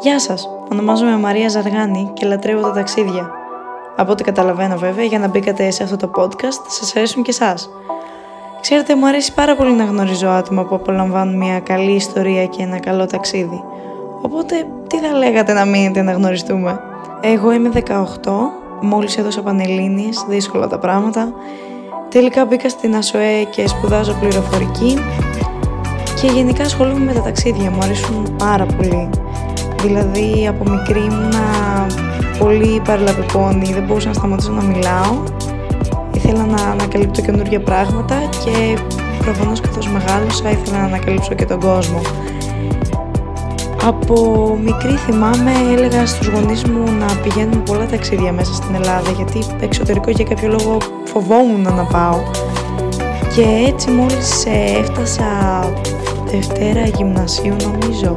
Γεια σας, ονομάζομαι Μαρία Ζαργάνη και λατρεύω τα ταξίδια. Από ό,τι καταλαβαίνω βέβαια, για να μπήκατε σε αυτό το podcast, σας αρέσουν και εσάς. Ξέρετε, μου αρέσει πάρα πολύ να γνωρίζω άτομα που απολαμβάνουν μια καλή ιστορία και ένα καλό ταξίδι. Οπότε, τι θα λέγατε να μείνετε να γνωριστούμε; Εγώ είμαι 18, μόλις έδωσα πανελλήνιες, δύσκολα τα πράγματα. Τελικά μπήκα στην ΑΣΟΕ και σπουδάζω πληροφορική και γενικά ασχολούμαι με τα ταξίδια, μου αρέσουν πάρα πολύ. Δηλαδή από μικρή ήμουνα πολύ παραλαπεπόνη, δεν μπορούσα να σταματήσω να μιλάω. Ήθελα να ανακαλύπτω καινούργια πράγματα και προφανώς καθώς μεγάλωσα ήθελα να ανακαλύψω και τον κόσμο. Από μικρή θυμάμαι έλεγα στους γονείς μου να πηγαίνουν πολλά ταξίδια μέσα στην Ελλάδα γιατί εξωτερικό για κάποιο λόγο φοβόμουν να πάω. Και έτσι μόλις έφτασα Δευτέρα γυμνασίου νομίζω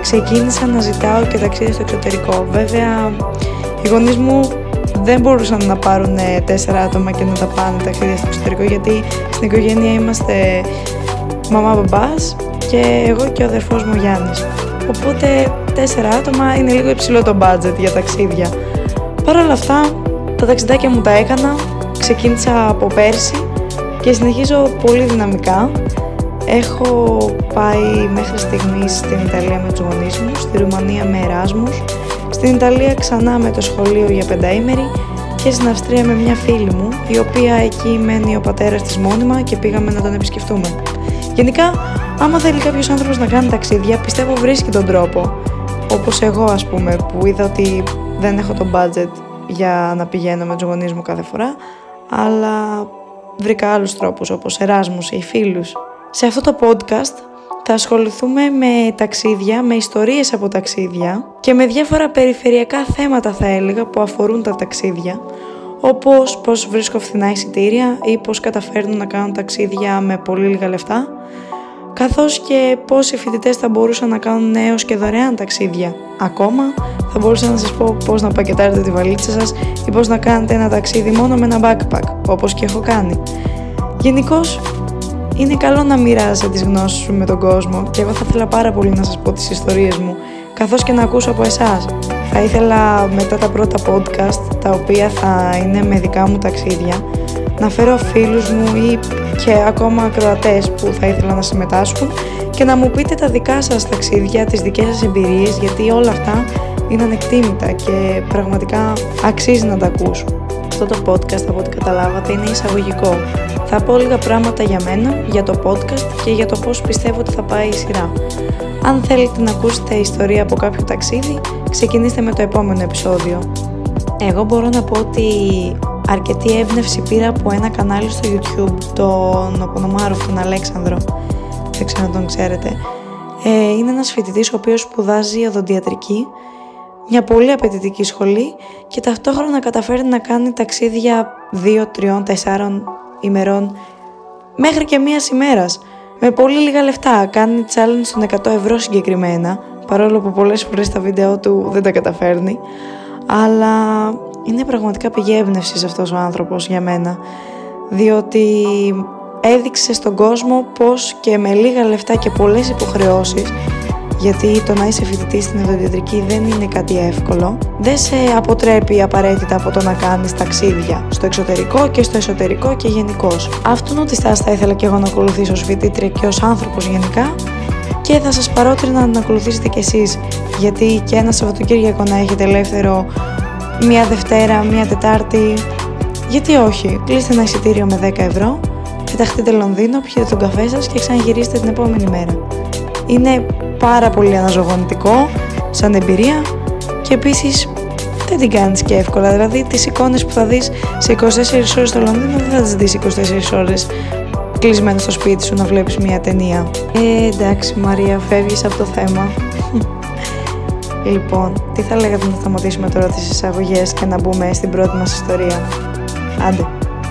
ξεκίνησα να ζητάω και ταξίδια στο εξωτερικό. Βέβαια, οι γονείς μου δεν μπορούσαν να πάρουν τέσσερα άτομα και να τα πάνε ταξίδια στο εξωτερικό γιατί στην οικογένεια είμαστε μαμά μπαμπάς και εγώ και ο αδερφός μου Γιάννης. Οπότε τέσσερα άτομα είναι λίγο υψηλό το budget για ταξίδια. Παρ' όλα αυτά τα ταξιδάκια μου τα έκανα, ξεκίνησα από πέρσι και συνεχίζω πολύ δυναμικά. Έχω πάει μέχρι στιγμής στην Ιταλία με τους γονείς μου, στη Ρουμανία με Εράσμους, στην Ιταλία ξανά με το σχολείο για πενταήμερη και στην Αυστρία με μια φίλη μου, η οποία εκεί μένει ο πατέρας της μόνιμα και πήγαμε να τον επισκεφτούμε. Γενικά, άμα θέλει κάποιος άνθρωπος να κάνει ταξίδια, πιστεύω βρίσκει τον τρόπο. Όπως εγώ, ας πούμε, που είδα ότι δεν έχω το budget για να πηγαίνω με τους γονείς μου κάθε φορά, αλλά βρήκα άλλους τρόπους όπως Εράσμους ή φίλους σε αυτό το podcast θα ασχοληθούμε με ταξίδια, με ιστορίες από ταξίδια και με διάφορα περιφερειακά θέματα θα έλεγα που αφορούν τα ταξίδια όπως πώς βρίσκω φθηνά εισιτήρια ή πώς καταφέρνω να κάνω ταξίδια με πολύ λίγα λεφτά καθώς και πώς οι φοιτητές θα μπορούσαν να κάνουν έως και δωρεάν ταξίδια. Ακόμα θα μπορούσα να σας πω πώς να πακετάρετε τη βαλίτσα σας ή πώς να κάνετε ένα ταξίδι μόνο με ένα backpack, όπως και έχω κάνει. Γενικώς είναι καλό να μοιράζεσαι τις γνώσεις σου με τον κόσμο και εγώ θα ήθελα πάρα πολύ να σας πω τις ιστορίες μου, καθώς και να ακούσω από εσάς. Θα ήθελα μετά τα πρώτα podcast, τα οποία θα είναι με δικά μου ταξίδια, να φέρω φίλους μου ή και ακόμα ακροατές που θα ήθελα να συμμετάσχουν και να μου πείτε τα δικά σας ταξίδια, τις δικές σας εμπειρίες, γιατί όλα αυτά είναι ανεκτήμητα και πραγματικά αξίζει να τα ακούσουν. Αυτό το podcast, από ό,τι καταλάβατε, είναι εισαγωγικό. Θα πω λίγα πράγματα για μένα, για το podcast και για το πώς πιστεύω ότι θα πάει η σειρά. Αν θέλετε να ακούσετε ιστορία από κάποιο ταξίδι, ξεκινήστε με το επόμενο επεισόδιο. Εγώ μπορώ να πω ότι αρκετή έμπνευση πήρα από ένα κανάλι στο YouTube, τον Οπονομάροφ, τον Αλέξανδρο. Δεν ξέρω αν τον ξέρετε. Ε, είναι ένας φοιτητής ο οποίος σπουδάζει οδοντιατρική, μια πολύ απαιτητική σχολή και ταυτόχρονα καταφέρει να κάνει ταξίδια 2, 3, 4 ημερών μέχρι και μίας ημέρας. Με πολύ λίγα λεφτά. Κάνει challenge των 100 ευρώ συγκεκριμένα, παρόλο που πολλές φορές τα βίντεο του δεν τα καταφέρνει. Αλλά είναι πραγματικά πηγή έμπνευσης αυτός ο άνθρωπος για μένα. Διότι έδειξε στον κόσμο πως και με λίγα λεφτά και πολλές υποχρεώσεις γιατί το να είσαι φοιτητής στην οδοντιατρική δεν είναι κάτι εύκολο. Δεν σε αποτρέπει απαραίτητα από το να κάνεις ταξίδια στο εξωτερικό και στο εσωτερικό και γενικώς. Αυτόν ότι στάση θα ήθελα και εγώ να ακολουθήσω ως φοιτήτρια και ως άνθρωπος γενικά και θα σας παρότρινα να ακολουθήσετε κι εσείς, γιατί και ένα Σαββατοκύριακο να έχετε ελεύθερο μία Δευτέρα, μία Τετάρτη. Γιατί όχι, κλείστε ένα εισιτήριο με 10 ευρώ, πεταχτείτε Λονδίνο, πιείτε τον καφέ σας και ξαναγυρίσετε την επόμενη μέρα. Είναι πάρα πολύ αναζωογονητικό σαν εμπειρία και επίσης δεν την κάνεις και εύκολα. Δηλαδή τις εικόνες που θα δεις σε 24 ώρες στο Λονδίνο δεν θα τις δεις 24 ώρες κλεισμένο στο σπίτι σου να βλέπεις μια ταινία. Ε, εντάξει Μαρία, φεύγεις από το θέμα. λοιπόν, τι θα λέγατε να σταματήσουμε τώρα τις εισαγωγές και να μπούμε στην πρώτη μας ιστορία; Άντε,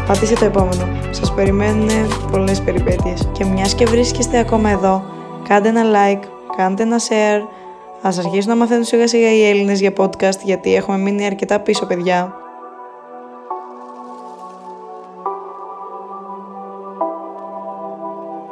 πατήστε το επόμενο. Σας περιμένουν πολλές περιπέτειες. Και μιας και βρίσκεστε ακόμα εδώ, κάντε ένα like, κάντε ένα share. Ας αρχίσουν να μαθαίνουν σιγά σιγά οι Έλληνες για podcast γιατί έχουμε μείνει αρκετά πίσω παιδιά.